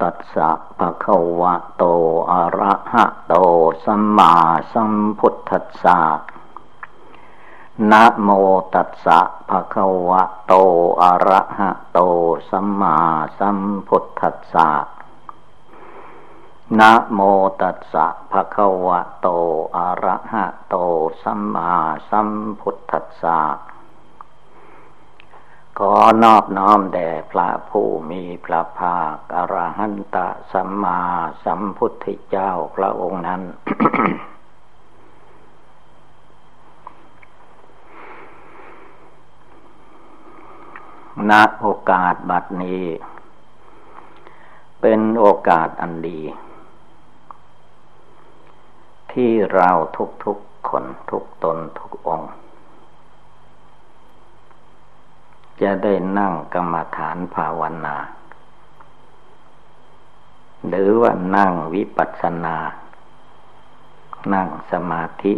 ตัสสะภะคะวะโตอะระหะโตสัมมาสัมพุทธัสสะนะโมตัสสะภะคะวะโตอะระหะโตสัมมาสัมพุทธัสสะนะโมตัสสะภะคะวะโตอะระหะโตสัมมาสัมพุทธัสสะ ขอนอบน้อมแด่พระผู้มีพระภาคอรหันตสัมมาสัมพุทธเจ้าพระองค์นั้น ณ โอกาสบัดนี้ เป็นโอกาสอันดี ที่เราทุกๆคนทุกตนทุกองค์ จะได้นั่งกรรมฐานภาวนา หรือว่านั่งวิปัสสนา นั่งสมาธิ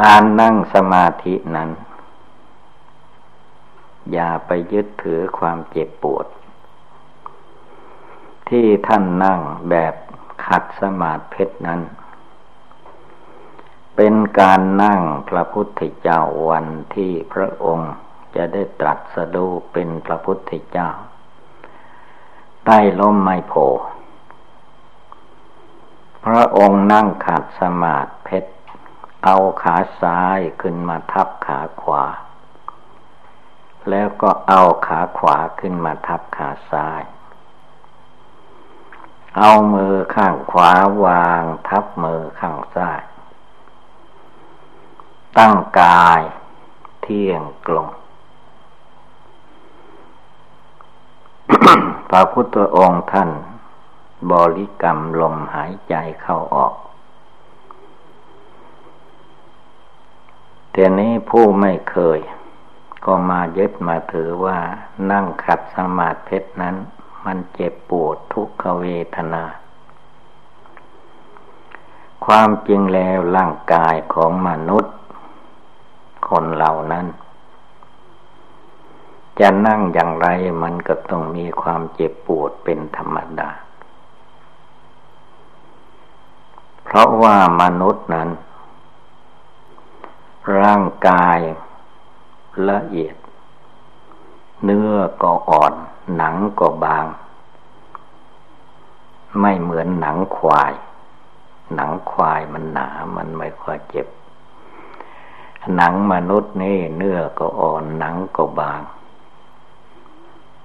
การนั่งสมาธินั้น อย่าไปยึดถือความเจ็บปวด ที่ท่านนั่งแบบขัดสมาธิเพชรนั้น เป็นการนั่งพระพุทธเจ้าวันที่พระองค์จะได้ตรัสดูเป็นพระพุทธเจ้า ใต้ล้มไมโพพระองค์นั่งขัดสมาธิเพชร เอาขาซ้ายขึ้นมาทับขาขวา แล้วก็เอาขาขวาขึ้นมาทับขาซ้าย เอามือข้างขวาวางทับมือข้างซ้าย ตั้งกายเที่ยงกลงพระพุทธองค์ท่าน บริกรรมลมหายใจเข้าออกแต่นี้ผู้ไม่เคย ก็มายึดมาถือว่านั่งขัดสมาธิเพชรนั้น มันเจ็บปวดทุกขเวทนา ความจริงแล้วร่างกายของมนุษย์ คนเหล่านั้น จะนั่งอย่างไรมันก็ต้องมีความเจ็บปวดเป็นธรรมดา เพราะว่ามนุษย์นั้น ร่างกายละเอียด เนื้อก็อ่อน หนังก็บาง ไม่เหมือนหนังควาย หนังควายมันหนามันไม่ค่อยเจ็บ หนังมนุษย์นี่เนื้อก็อ่อนหนังก็บาง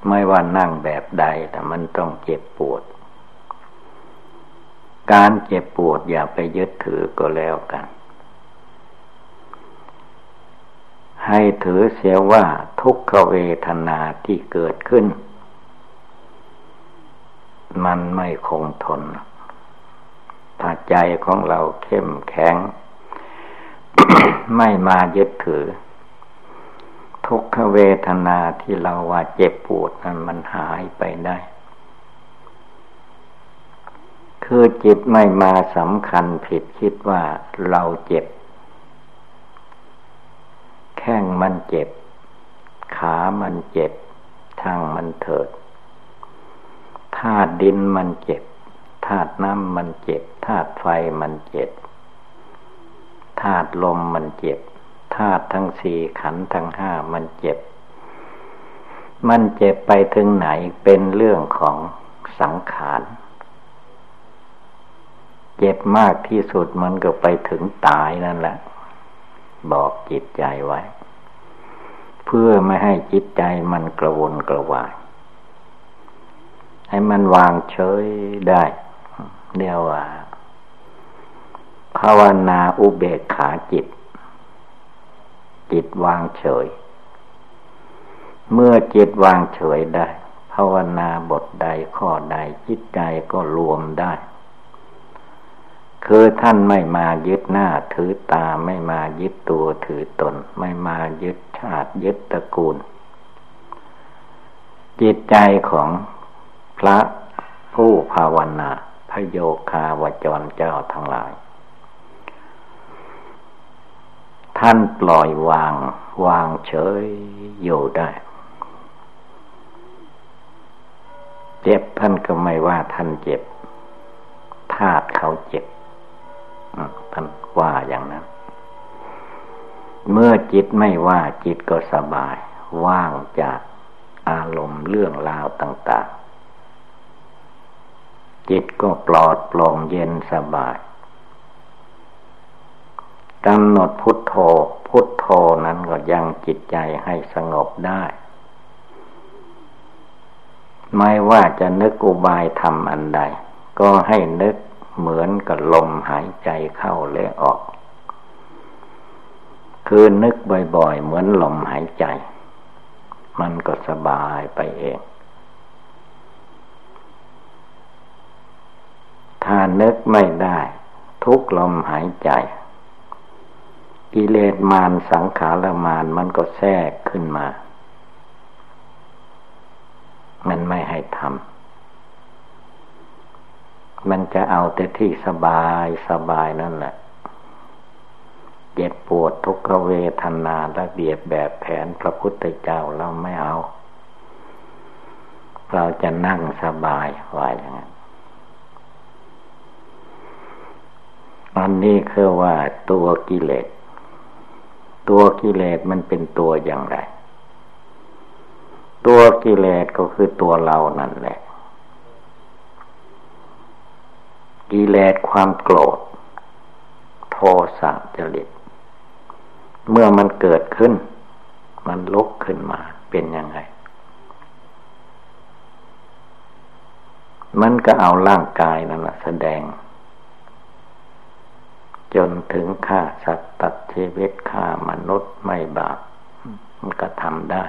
ไม่ว่านั่งแบบใดแต่มันต้องเจ็บปวด การเจ็บปวดอย่าไปยึดถือก็แล้วกัน ให้ถือเสียว่าทุกขเวทนาที่เกิดขึ้น มันไม่คงทนถ้าใจของเราเข้มแข็ง ไม่มายึดถือ ทุกขเวทนาที่เราว่าเจ็บปวดนั้นมันหายไปได้ คือจิตไม่มาสำคัญผิดคิดว่าเราเจ็บ แข้งมันเจ็บ ขามันเจ็บ ทางมันเถิดธาตุดินมันเจ็บธาตุน้ำมันเจ็บธาตุไฟมันเจ็บ ธาตุลมมันเจ็บธาตุทั้งสี่ขันทั้งห้ามันเจ็บ มันเจ็บไปถึงไหนเป็นเรื่องของสังขาร เจ็บมากที่สุดมันก็ไปถึงตายนั่นแหละ บอกจิตใจไว้ เพื่อไม่ให้จิตใจมันกระวนกระวาย ให้มันวางเฉยได้เดียวว่า ภาวนาอุเบกขาจิต จิตวางเฉย เมื่อจิตวางเฉยได้ ภาวนาบทใดข้อใดจิตใจก็รวมได้ คือท่านไม่มายึดหน้าถือตาไม่มายึดตัวถือตน ไม่มายึดชาติยึดตระกูล จิตใจของพระผู้ภาวนาพโยคาวจรเจ้าทั้งหลาย ท่านปล่อยวาง วางเฉยอยู่ได้ เจ็บท่านก็ไม่ว่าท่านเจ็บธาตุเขาเจ็บท่านว่าอย่างนั้น เมื่อจิตไม่ว่าจิตก็สบาย ว่างจากอารมณ์เรื่องราวต่าง ๆ จิตก็ปลอดโปร่งเย็นสบาย กำหนดพุทโธ พุทโธนั้นก็ยังจิตใจให้สงบได้ ไม่ว่าจะนึกอุบายทำอันใด ก็ให้นึกเหมือนกับลมหายใจเข้าและออก คือนึกบ่อยๆ เหมือนลมหายใจ มันก็สบายไปเอง ถ้านึกไม่ได้ ทุกลมหายใจ กิเลสมารสังขารมารมันก็แทรกขึ้นมา มันไม่ให้ทำ มันจะเอาแต่ที่สบายสบายนั่นแหละ เจ็บปวดทุกขเวทนาระเบียบแบบแผนพระพุทธเจ้าเราไม่เอา เราจะนั่งสบายว่าอย่างนั้นอันนี้คือว่าตัวกิเลส ตัวกิเลสมันเป็นตัวอย่างไร ตัวกิเลสก็คือตัวเรานั่นแหละ กิเลสความโกรธ โทสะจริต เมื่อมันเกิดขึ้น มันลุกขึ้นมาเป็นยังไง มันก็เอาร่างกายนั่นแหละแสดง จนถึงฆ่าสัตว์ตัดชีวิตฆ่ามนุษย์ไม่บาปมันก็ทำได้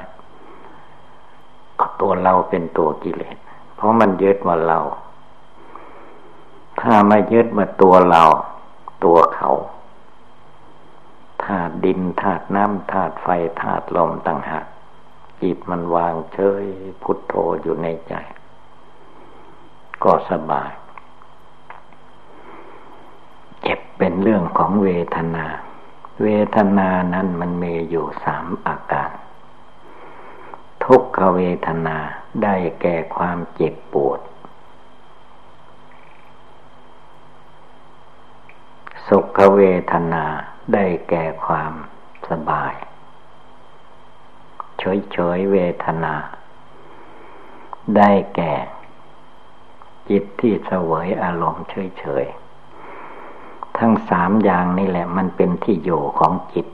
ตัวเราเป็นตัวกิเลส เพราะมันยึดว่าเรา ถ้าไม่ยึดว่าตัวเรา ตัวเขาธาตุดินธาตุน้ำธาตุไฟธาตุลมต่างหากจิตมันวางเฉยพุทโธอยู่ในใจ ก็สบาย เจ็บเป็นเรื่องของเวทนา เวทนานั้นมันมีอยู่สามอาการ ทุกขเวทนาได้แก่ความเจ็บปวด สุขเวทนาได้แก่ความสบาย เฉยเฉยเวทนา ได้แก่ จิตที่เสวยอารมณ์เฉยเฉย ทั้งสามอย่างนี่แหละ มันเป็นที่อยู่ของจิต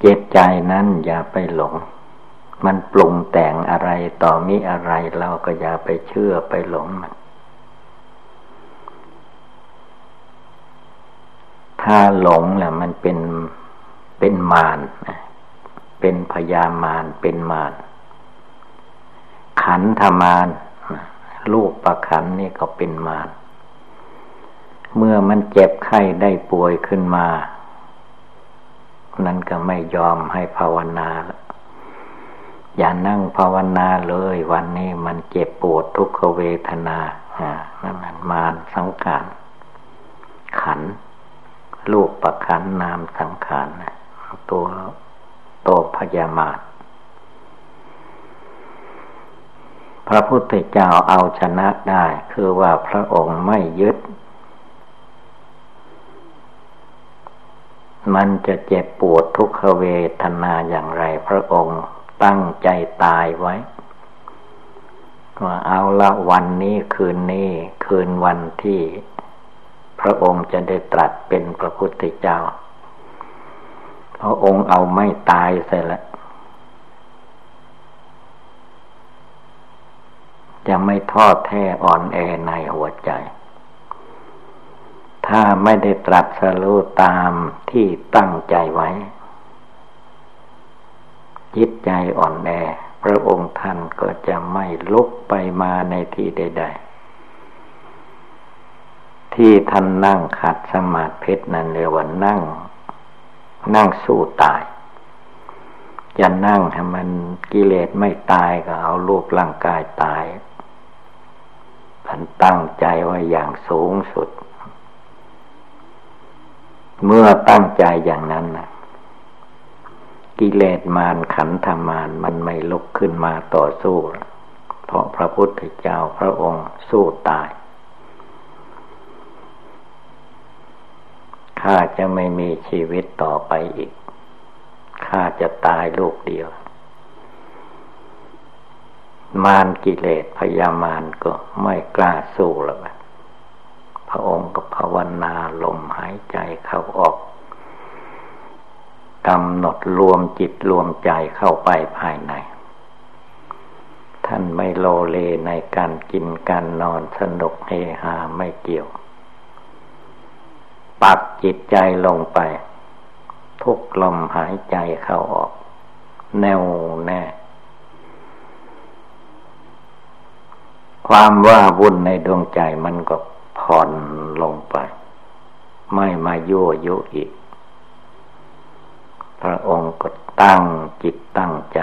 เจตใจนั้นอย่าไปหลง มันปรุงแต่งอะไรต่อมีอะไรเราก็อย่าไปเชื่อไปหลงมัน ถ้าหลงแหละมันเป็นเป็นมารเป็นพยามารเป็นมารขันธมาร ลูกประคันนี่ก็เป็นมารเมื่อมันเจ็บไข้ได้ป่วยขึ้นมา นั้นก็ไม่ยอมให้ภาวนาอย่านั่งภาวนาเลยวันนี้มันเจ็บปวดทุกขเวทนาอ่านั่นมันมารสังขารขันลูกประคันนามสังขารตัวตัวพยามาท พระพุทธเจ้าเอาชนะได้ คือว่าพระองค์ไม่ยึด มันจะเจ็บปวดทุกขเวทนาอย่างไรพระองค์ตั้งใจตายไว้ว่าเอาละวันนี้คืนนี้คืนวันที่พระองค์จะได้ตรัสเป็นพระพุทธเจ้า พระองค์เอาไม่ตายเสียแล้ว จะไม่ทอดแท้อ่อนแอในหัวใจ ถ้าไม่ได้ตรัสรู้ตามที่ตั้งใจไว้ จิตใจอ่อนแอ พระองค์ท่านก็จะไม่ลุกไปมาในที่ใด ๆ ที่ท่านนั่งขัดสมาธินั้นเรียกว่านั่ง นั่งสู้ตายจะนั่งให้มันกิเลสไม่ตายก็เอารูปร่างกายตาย ท่านตั้งใจไว้อย่างสูงสุด เมื่อตั้งใจอย่างนั้นนะกิเลสมารขันธมารมันไม่ลุกขึ้นมาต่อสู้ เพราะพระพุทธเจ้าพระองค์สู้ตายข้าจะไม่มีชีวิตต่อไปอีก ข้าจะตายลูกเดียว มารกิเลสพยามารก็ไม่กล้าสู้แล้วพระองค์ก็ภาวนาลมหายใจเข้าออกกำหนดรวมจิตรวมใจเข้าไปภายใน ท่านไม่โลเลในการกินการนอนสนุกเฮฮาไม่เกี่ยว ปักจิตใจลงไป ทุกลมหายใจเข้าออก แน่วแน่ ความว่าวุ่นในดวงใจมันก็ผ่อนลงไป ไม่มายั่วยุอีก พระองค์ก็ตั้งจิตตั้งใจ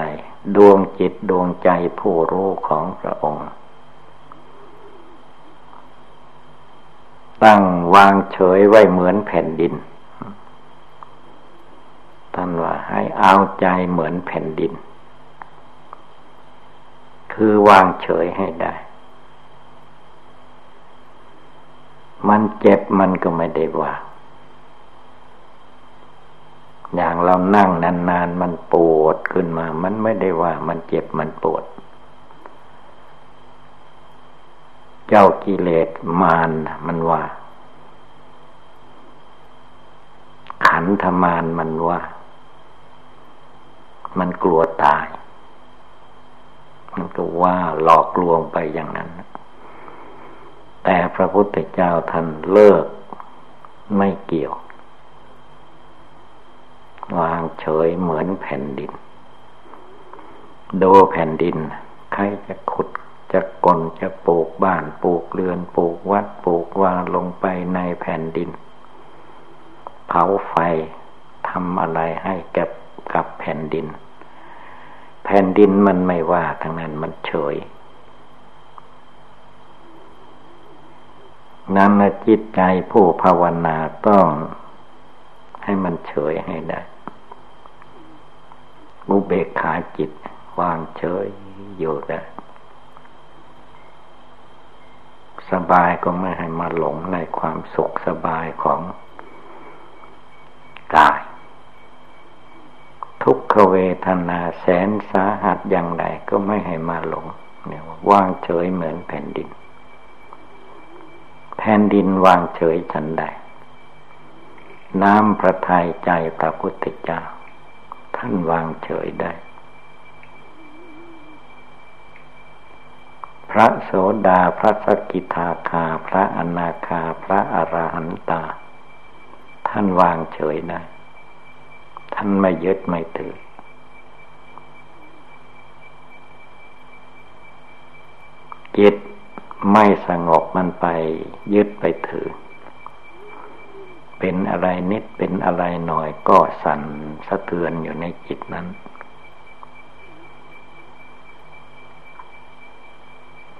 ดวงจิตดวงใจผู้รู้ของพระองค์ ตั้งวางเฉยไว้เหมือนแผ่นดินท่านว่าให้เอาใจเหมือนแผ่นดิน คือวางเฉยให้ได้ มันเจ็บมันก็ไม่ได้ว่า อย่างเรานั่งนานๆ มันปวดขึ้นมา มันไม่ได้ว่า มันเจ็บมันปวด เจ้ากิเลสมารมันว่า ขันธมารมันว่า มันกลัวตาย มันก็ว่าหลอกลวงไปอย่างนั้น แต่พระพุทธเจ้าท่านเลิกไม่เกี่ยว วางเฉยเหมือนแผ่นดิน ดูแผ่นดิน ใครจะขุดจะกลจะปลูกบ้านปลูกเรือนปลูกวัดปลูกว่าลงไปในแผ่นดิน เผาไฟทำอะไรให้แกับกับแผ่นดิน แผ่นดินมันไม่ว่าทั้งนั้นมันเฉย นั้นจิตใจผู้ภาวนาต้อง ให้มันเฉยให้ได้อุเบกขาจิต วางเฉยอยู่ได้สบายก็ไม่ให้มาหลงในความสุขสบายของกาย ทุกขเวทนาแสนสาหัสอย่างใดก็ไม่ให้มาหลงเนี่ยว่างเฉยเหมือนแผ่นดิน แผ่นดินวางเฉยฉันใดน้ำพระทัยใจพระพุทธเจ้า ท่านวางเฉยได้ พระโสดาพระสกิทาคา พระอนาคา พระอรหันตา ท่านวางเฉยได้ ท่านไม่ยึดไม่ถือจิต ไม่สงบมันไปยึดไปถือ เป็นอะไรนิดเป็นอะไรหน่อยก็สั่นสะเทือนอยู่ในจิตนั้น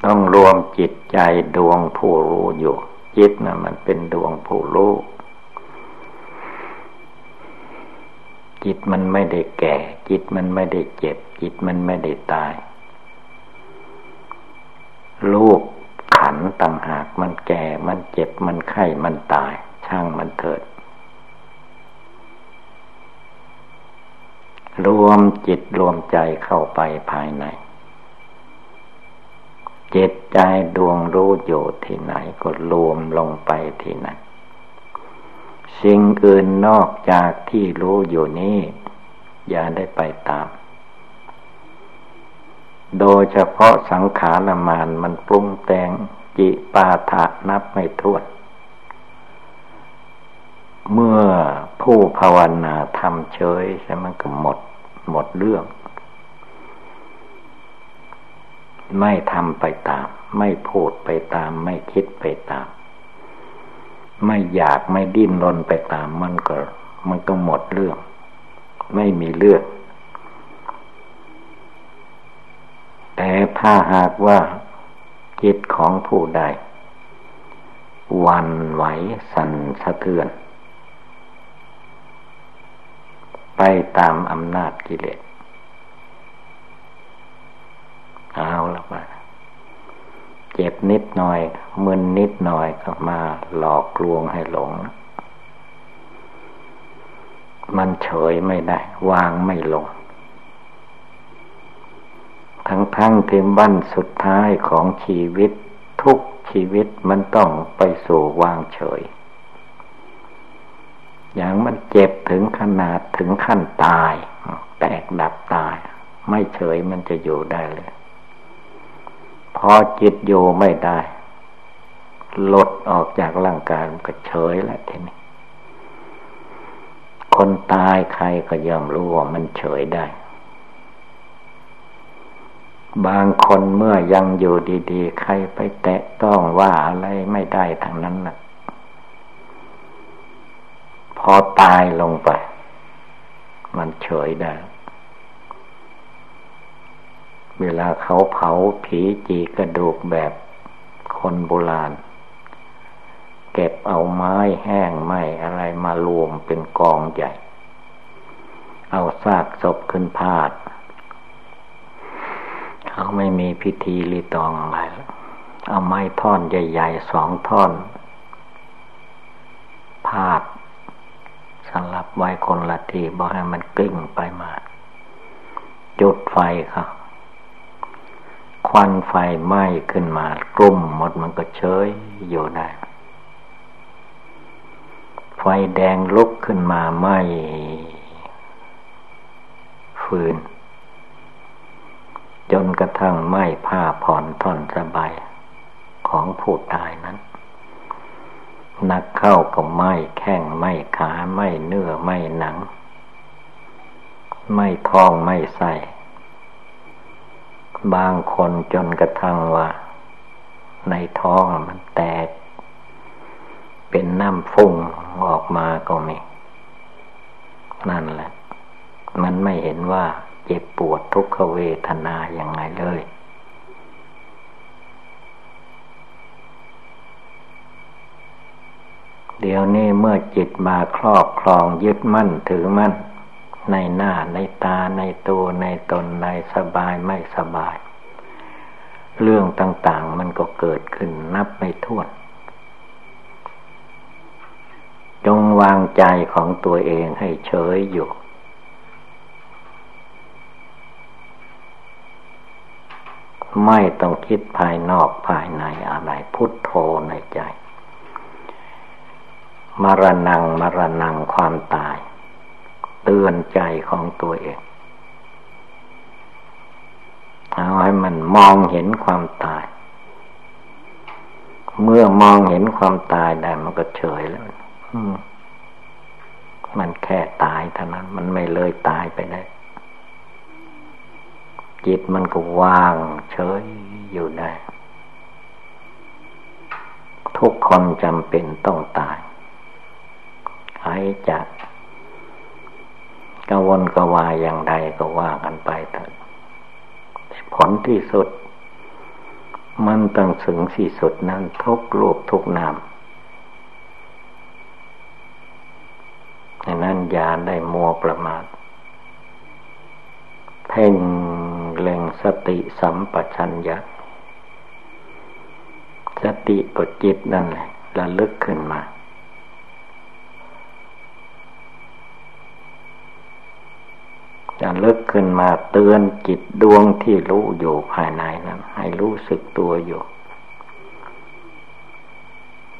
ต้องรวมจิตใจดวงผู้รู้อยู่ จิตนะมันเป็นดวงผู้รู้จิตมันไม่ได้แก่ จิตมันไม่ได้เจ็บ จิตมันไม่ได้ตายรูป ขันต่างหากมันแก่ มันเจ็บ มันไข้ มันตาย ช่างมันเถิด รวมจิตรวมใจเข้าไปภายใน จิตใจดวงรู้อยู่ที่ไหนก็รวมลงไปที่นั้นสิ่งอื่นนอกจากที่รู้อยู่นี้ อย่าได้ไปตาม โดยเฉพาะสังขารมานมันปรุงแต่งจิปาถะนับไม่ถ้วน เมื่อผู้ภาวนาทำเฉยใช่มันก็หมด หมดเรื่อง ไม่ทำไปตาม ไม่พูดไปตาม ไม่คิดไปตาม ไม่อยากไม่ดิ้นรนไปตาม มันก็ มันก็หมดเรื่อง ไม่มีเรื่อง แต่ถ้าหากว่าจิตของผู้ใดวันไหวสั่นสะเทือน ไปตามอำนาจกิเลสเอาละมาเจ็บนิดหน่อยมึนนิดหน่อยก็มาหลอกลวงให้หลง มันเฉยไม่ได้ วางไม่ลง ทั้งทั้งที่บั้นสุดท้ายของชีวิต ทุกชีวิตมันต้องไปสู่วางเฉย อย่างมันเจ็บถึงขนาดถึงขั้นตาย แตกดับตาย ไม่เฉยมันจะอยู่ได้เลย พอจิตอยู่ไม่ได้ลดออกจากร่างกายมันก็เฉยแล้วทีนี้ คนตายใครก็ยอมรู้ว่ามันเฉยได้ บางคนเมื่อยังอยู่ดีๆ ใครไปแตะต้องว่าอะไรไม่ได้ทางนั้นนะพอตายลงไป มันเฉยได้ เวลาเขาเผาผีจีกระดูกแบบคนโบราณ เก็บเอาไม้แห้งไม้อะไรมารวมเป็นกองใหญ่ เอาซากศพขึ้นพาด เขาไม่มีพิธีรีตองอะไร เอาไม้ท่อนใหญ่ๆสองท่อน พาดสลับไว้คนละทีบอกให้มันกลิ้งไปมา จุดไฟครับควันไฟไหม้ขึ้นมากลุ่มหมดมันก็เฉยอยู่ได้ ไฟแดงลุกขึ้นมาไหม้ฟืน จนกระทั่งไม้ผ้าผ่อนท่อนสบายของผู้ตายนั้นนักเข้าก็ไม้แข้งไม้ขาไม้เนื้อไม้หนัง ไม้ท้องไม้ไส้บางคนจนกระทั่งว่า ในท้องมันแตก เป็นน้ำฟุ้งออกมาก็มี นั่นแหละ มันไม่เห็นว่า เจ็บปวดทุกขเวทนาอย่างไงเลย เดี๋ยวนี้เมื่อจิตมาครอบครองยึดมั่นถือมั่น ในหน้าในตาในตัวในตนในสบายไม่สบาย เรื่องต่างๆมันก็เกิดขึ้นนับไม่ถ้วนจงวางใจของตัวเองให้เฉยอยู่ ไม่ต้องคิดภายนอกภายในอะไร พุทโธในใจ มรณงมรณงความตาย เตือนใจของตัวเองเอาให้มันมองเห็นความตาย เมื่อมองเห็นความตายได้มันก็เฉยแล้วมันแค่ตายเท่านั้น มันไม่เลยตายไปได้ จิตมันก็วางเฉยอยู่ได้ทุกคนจำเป็นต้องตายใครจะกวนกวายอย่างใดก็ว่ากันไปเถิดผลที่สุด มันต้องถึงที่สุดนั้นทุกรูปทุกนามดังนั้นอย่าได้มัวประมาทเพ่ง เล็งสติสัมปชัญญะ สติกดจิตนั่นแหละระลึกขึ้นมา จะลึกขึ้นมาเตือนจิตดวงที่รู้อยู่ภายในนั้น ให้รู้สึกตัวอยู่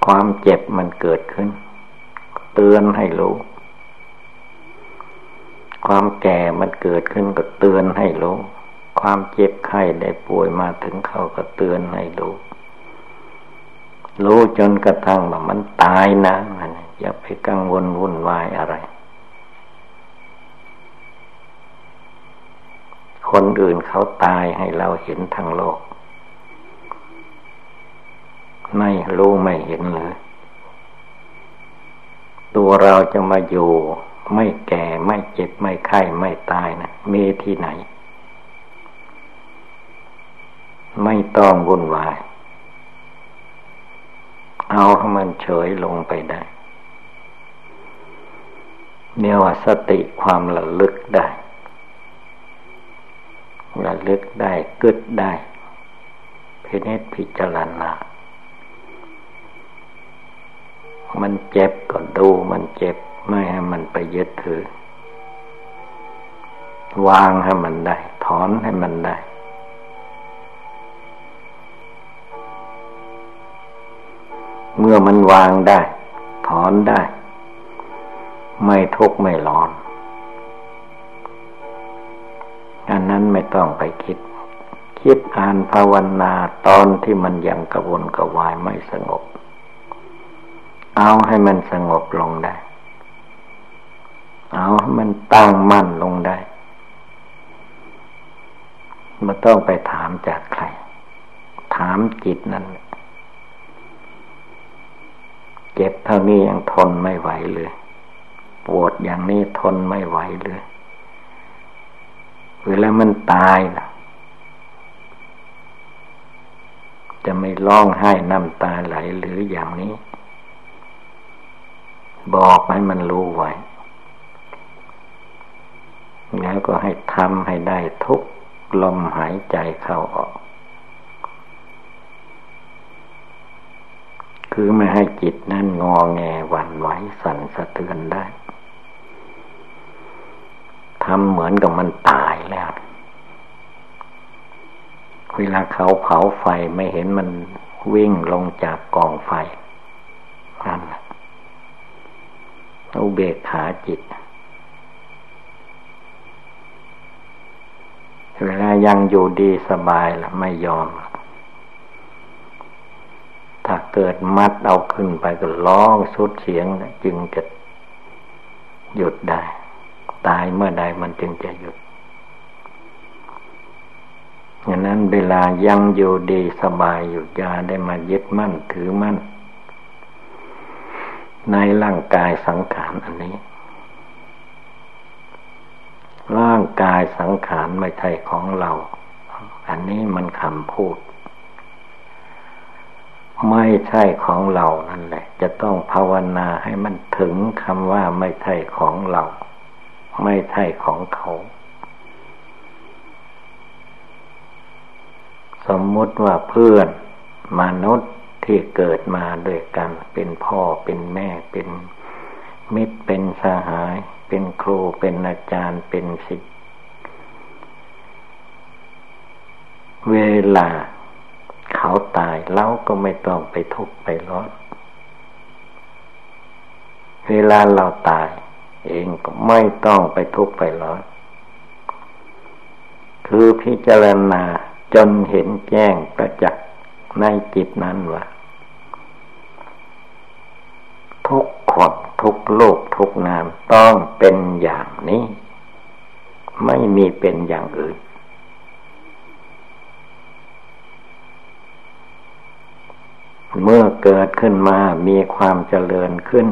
ความเจ็บมันเกิดขึ้น เตือนให้รู้ความแก่มันเกิดขึ้นก็เตือนให้รู้ ความเจ็บไข้ได้ป่วยมาถึงเขาก็เตือนให้รู้รู้จนกระทั่งแบบมันตายนะอย่าไปกังวลวุ่นวายอะไร คนอื่นเขาตายให้เราเห็นทั้งโลก ไม่รู้ไม่เห็นเลย ตัวเราจะมาอยู่ ไม่แก่ไม่เจ็บไม่ไข้ไม่ตายนะมีที่ไหน ไม่ต้องวุ่นวาย เอาให้มันเฉยลงไปได้เนี่ยว่าสติความระลึกได้ระลึกได้กึดได้พินิจพิจารณา มันเจ็บก็ดูมันเจ็บ ไม่ให้มันไปยึดถือ วางให้มันได้ ถอนให้มันได้ เมื่อมันวางได้ ถอนได้ ไม่ทุกข์ไม่ร้อน อันนั้นไม่ต้องไปคิด คิดอ่านภาวนาตอนที่มันยังกระวนกระวายไม่สงบ เอาให้มันสงบลงได้ เอาให้มันตั้งมั่นลงได้ไม่ต้องไปถามจากใคร ถามจิตนั่น เจ็บเท่านี้ยังทนไม่ไหวเลยปวดอย่างนี้ทนไม่ไหวเลยเวลามันตายล่ะ จะไม่ร้องไห้น้ำตาไหลหรืออย่างนี้ บอกให้มันรู้ไว้ แล้วก็ให้ทำให้ได้ทุกลมหายใจเข้าออก คือไม่ให้จิตนั่นงอแงหวั่นไหวสั่นสะเทือนได้ทำเหมือนกับมันตายแล้ว เวลาเขาเผาไฟไม่เห็นมันวิ่งลงจากกองไฟนั่นอุเบกขาจิต เวลายังอยู่ดีสบายละไม่ยอม เกิดมัดเอาขึ้นไปก็ร้องสุดเสียงจึงจะหยุดได้ ตายเมื่อใดมันจึงจะหยุดอย่างนั้นเวลายังอยู่ดีสบายอยู่ยาได้มายึดมั่นถือมั่น ในร่างกายสังขารอันนี้ ร่างกายสังขารไม่ใช่ของเรา อันนี้มันคำพูด ไม่ใช่ของเรานั่นแหละ จะต้องภาวนาให้มันถึงคำว่าไม่ใช่ของเรา ไม่ใช่ของเขา สมมุติว่าเพื่อนมนุษย์ที่เกิดมาด้วยกัน เป็นพ่อเป็นแม่เป็นมิตรเป็นสหาย เป็นครูเป็นอาจารย์เป็นศิษย์เวลา เขาตายเราก็ไม่ต้องไปทุกข์ไปร้อน เวลาเราตาย เองก็ไม่ต้องไปทุกข์ไปร้อน คือพิจารณาจนเห็นแจ้งประจักษ์ในจิตนั้นว่าทุกคนทุกโลกทุกนามต้องเป็นอย่างนี้ ไม่มีเป็นอย่างอื่น เมื่อเกิดขึ้นมามีความเจริญขึ้น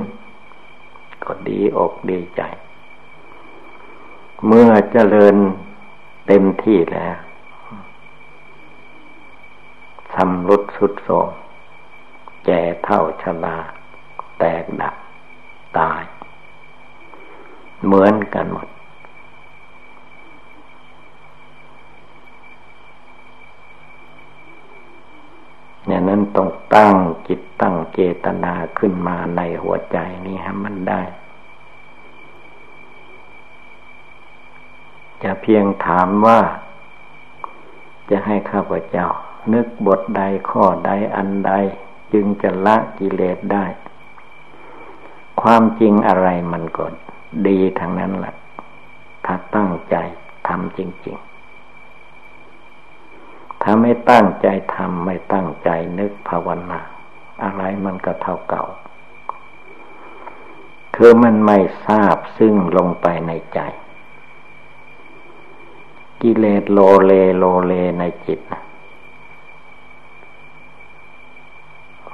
ก็ดีอกดีใจ เมื่อเจริญเต็มที่แล้วชำรุดสุดโทมแก่เท่าชราแตกดับตาย เหมือนกันหมด อย่างนั้นต้องตั้งจิตตั้งเจตนาขึ้นมาในหัวใจนี้ให้มันได้ จะเพียงถามว่า จะให้ข้าพเจ้า นึกบทใดข้อใดอันใด จึงจะละกิเลสได้ ความจริงอะไรมันก็ดีทั้งนั้นแหละถ้าตั้งใจทำจริง ๆ ถ้าไม่ตั้งใจทำไม่ตั้งใจนึกภาวนาอะไรมันก็เท่าเก่า คือมันไม่ซาบซึ้งลงไปในใจ กิเลสโลเลโลเลในจิตนะ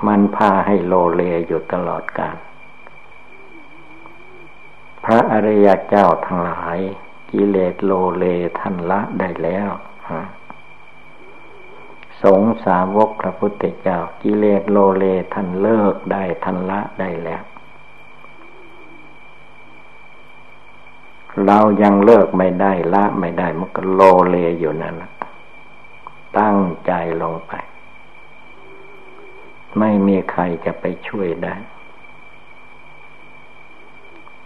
มันพาให้โลเลอยู่ตลอดกาลพระอริยเจ้าทั้งหลาย กิเลสโลเลท่านละได้แล้ว สงสาวกพระพุทธเจ้ากิเลสโลเลท่านเลิกได้ท่านละได้แล้ว เรายังเลิกไม่ได้ละไม่ได้มันก็โลเลอยู่นั่นตั้งใจลงไป ไม่มีใครจะไปช่วยได้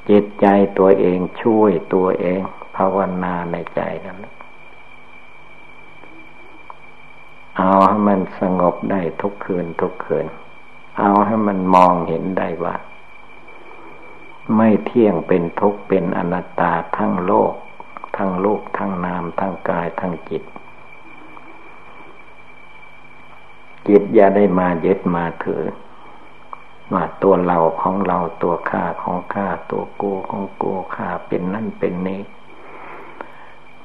จิตใจตัวเองช่วยตัวเอง ภาวนาในใจนั่น เอาให้มันสงบได้ทุกคืนทุกคืน เอาให้มันมองเห็นได้ว่า ไม่เที่ยงเป็นทุกข์เป็นอนัตตาทั้งโลก ทั้งโลกทั้งนาม ทั้งกายทั้งจิต จิตอย่าได้มายึดมาถือว่าตัวเราของเราตัวข้าของข้าตัวกูของกูข้าเป็นนั่นเป็นนี้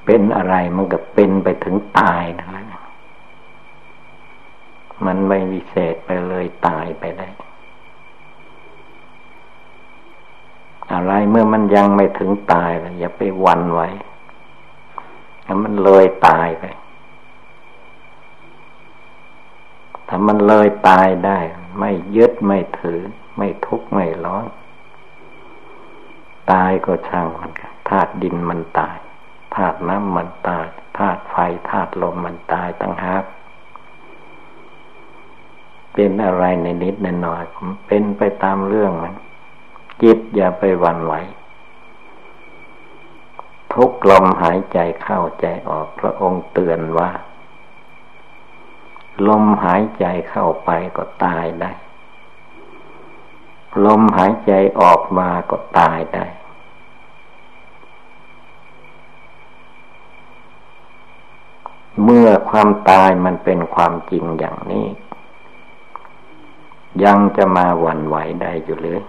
เป็นอะไรมันก็เป็นไปถึงตายนั่นแหละ มันไม่วิเศษไปเลยตายไปได้ อะไรเมื่อมันยังไม่ถึงตายลอย่าไปวันไว้ถ้ามันเลยตายไป ถ้ามันเลยตายได้ ไม่ยึดไม่ถือ ไม่ทุกข์ไม่ร้อน ตายก็ช่างมันธาตุดินมันตายธาตุน้ำมันตายธาตุไฟธาตุลมมันตายตั้งหาก เป็นอะไรในนิดในหน่อยเป็นไปตามเรื่องมันจิตอย่าไปวันไหว ทุกลมหายใจเข้าใจออกพระองค์เตือนว่า ลมหายใจเข้าไปก็ตายได้ ลมหายใจออกมาก็ตายได้ เมื่อความตายมันเป็นความจริงอย่างนี้ ยังจะมาหวั่นไหวได้อยู่หรือ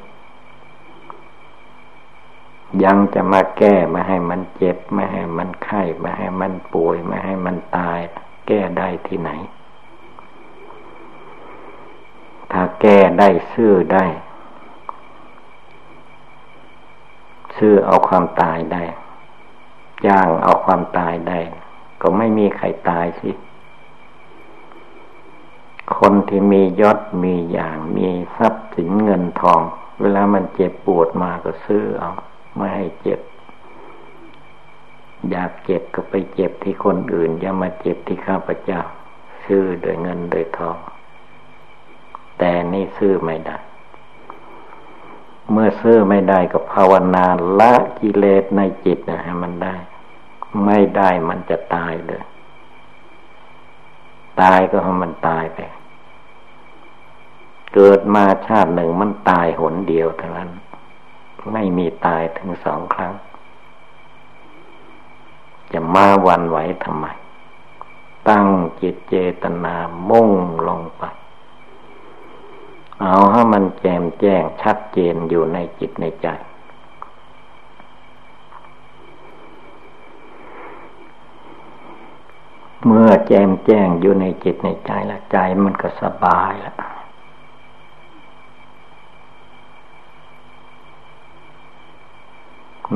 ยังจะมาแก้ม่ให้มันเจ็บม่ให้มันไข้ม่ให้มันป่วยม่ให้มันตาย แก้ได้ที่ไหน ถ้าแก้ได้ซื่อได้ ซื่อเอาความตายได้ย่างเอาความตายได้ ก็ไม่มีใครตายสิ คนที่มียศมีอย่างมีทรัพย์สินเงินทอง เวลามันเจ็บปวดมาก็ซื้อเอาไม่ให้เจ็บ อยากเจ็บก็ไปเจ็บที่คนอื่น อย่ามาเจ็บที่ข้าพเจ้า ซื้อโดยเงินโดยทอง แต่นี่ซื้อไม่ได้ เมื่อซื้อไม่ได้ก็ภาวนาละกิเลสในจิตนะให้มันได้ ไม่ได้มันจะตายเลย ตายก็ให้มันตายไป เกิดมาชาติหนึ่งมันตายหนเดียวเท่านั้น ไม่มีตายถึงสองครั้ง จะมาวันไหวทำไม ตั้งจิตเจตนามุ่งลงไป เอาให้มันแจมแจ้งชัดเจนอยู่ในจิตในใจเมื่อแจมแจ้งอยู่ในจิตในใจแล้วใจมันก็สบายแล้ว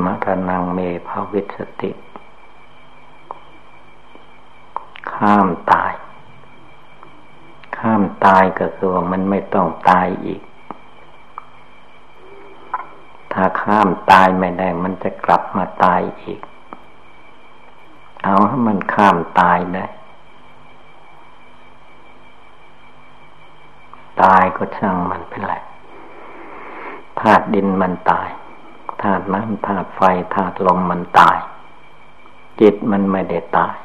มรนังเมภาวิสติ ข้ามตาย ข้ามตายก็คือว่ามันไม่ต้องตายอีก ถ้าข้ามตายไม่ได้ มันจะกลับมาตายอีก เอาให้มันข้ามตายได้ ตายก็ช่างมันเป็นไรธาตุดินมันตาย ธาตุน้ำธาตุไฟธาตุลมมันตาย จิตมันไม่ได้ตาย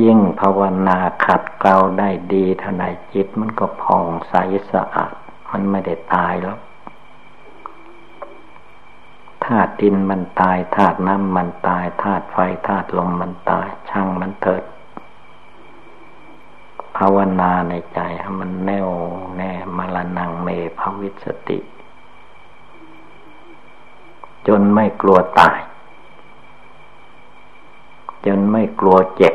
ยิ่งภาวนาขัดเกลาได้ดีเท่าไหร่จิตมันก็ผ่องใสสะอาด มันไม่ได้ตายแล้วธาตุดินมันตายธาตุน้ำมันตายธาตุไฟธาตุลมมันตาย ช่างมันเถิด ภาวนาในใจให้มันแน่วแน่มรณงเมภวิสติ จนไม่กลัวตาย จนไม่กลัวเจ็บ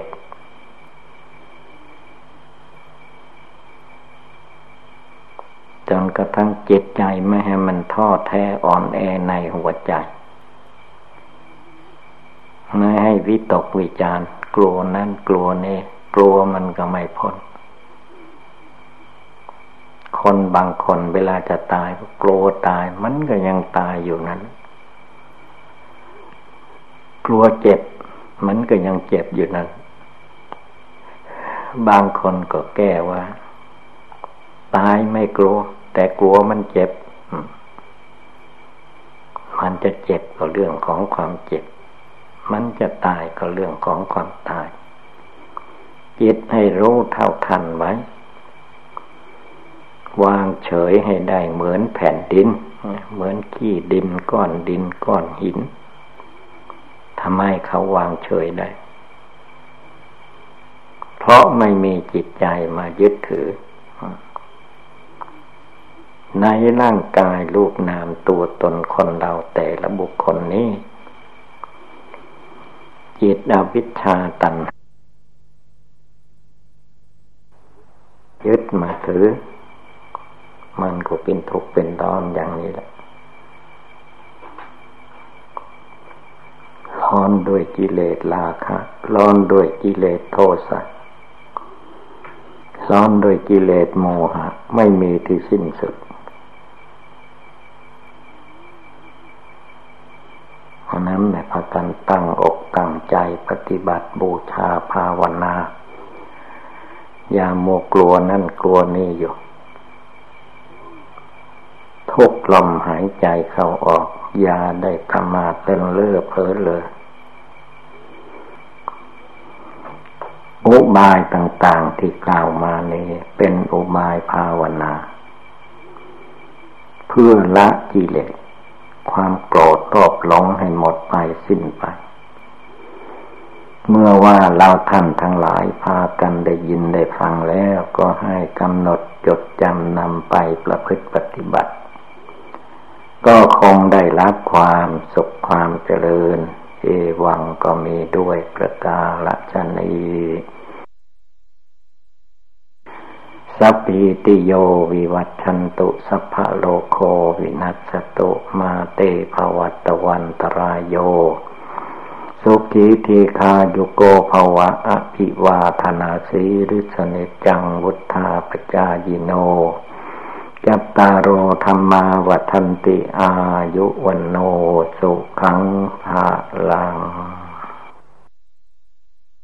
จนกระทั่งจิตใจไม่ให้มันท้อแท้อ่อนแอในหัวใจไม่ให้วิตกวิจารกลัวนั้นกลัวนี่กลัวมันก็ไม่พ้นคนบางคนเวลาจะตายก็กลัวตาย มันก็ยังตายอยู่นั้น กลัวเจ็บ มันก็ยังเจ็บอยู่นั้น บางคนก็แก้ว่า ตายไม่กลัว แต่กลัวมันเจ็บ มันจะเจ็บก็เรื่องของความเจ็บ มันจะตายก็เรื่องของความตาย จิตให้รู้เท่าทันไว้ วางเฉยให้ได้เหมือนแผ่นดิน เหมือนขี้ดินก้อนดินก้อนหิน ทำไมเขาวางเฉยได้ เพราะไม่มีจิตใจมายึดถือ ในร่างกายรูปนามตัวตนคนเราแต่ละบุคคลนี้ จิตอวิชชาตันยึดมาถือ มันก็เป็นทุกข์เป็นร้อนอย่างนี้แหละ ร้อนด้วยกิเลสราคะร้อนด้วยกิเลสโทสะร้อนด้วยกิเลสโมหะ ไม่มีที่สิ้นสุดเพราะนั้นในพากันตั้งอกตั้งใจปฏิบัติบูชาภาวนา อย่าโมกลัวนั่นกลัวนี่อยู่ ทุกลมหายใจเข้าออก อย่าได้ทำมาเป็นเลือเพ้อเลย อุบายต่างๆที่กล่าวมานี้ เป็นอุบายภาวนา เพื่อละกิเลสความโกรธรอบหลงให้หมดไปสิ้นไป เมื่อว่าเราท่านทั้งหลายพากันได้ยินได้ฟังแล้วก็ให้กำหนดจดจำนำไปประพฤติปฏิบัติ ก็คงได้รับความสุขความเจริญ เอวังก็มีด้วยประกาศชนี สัพพิติโยวิวัตชันตุสัพพะโลโควินัสตุมาเตภวัตวันตรายโย สุขีทีคายุโกภวะอภิวาธนาสีริสเนจังวุธาปจายิโน จัตตารโอธรรมาวัฒนติอายุวันโนสุขังภาลัง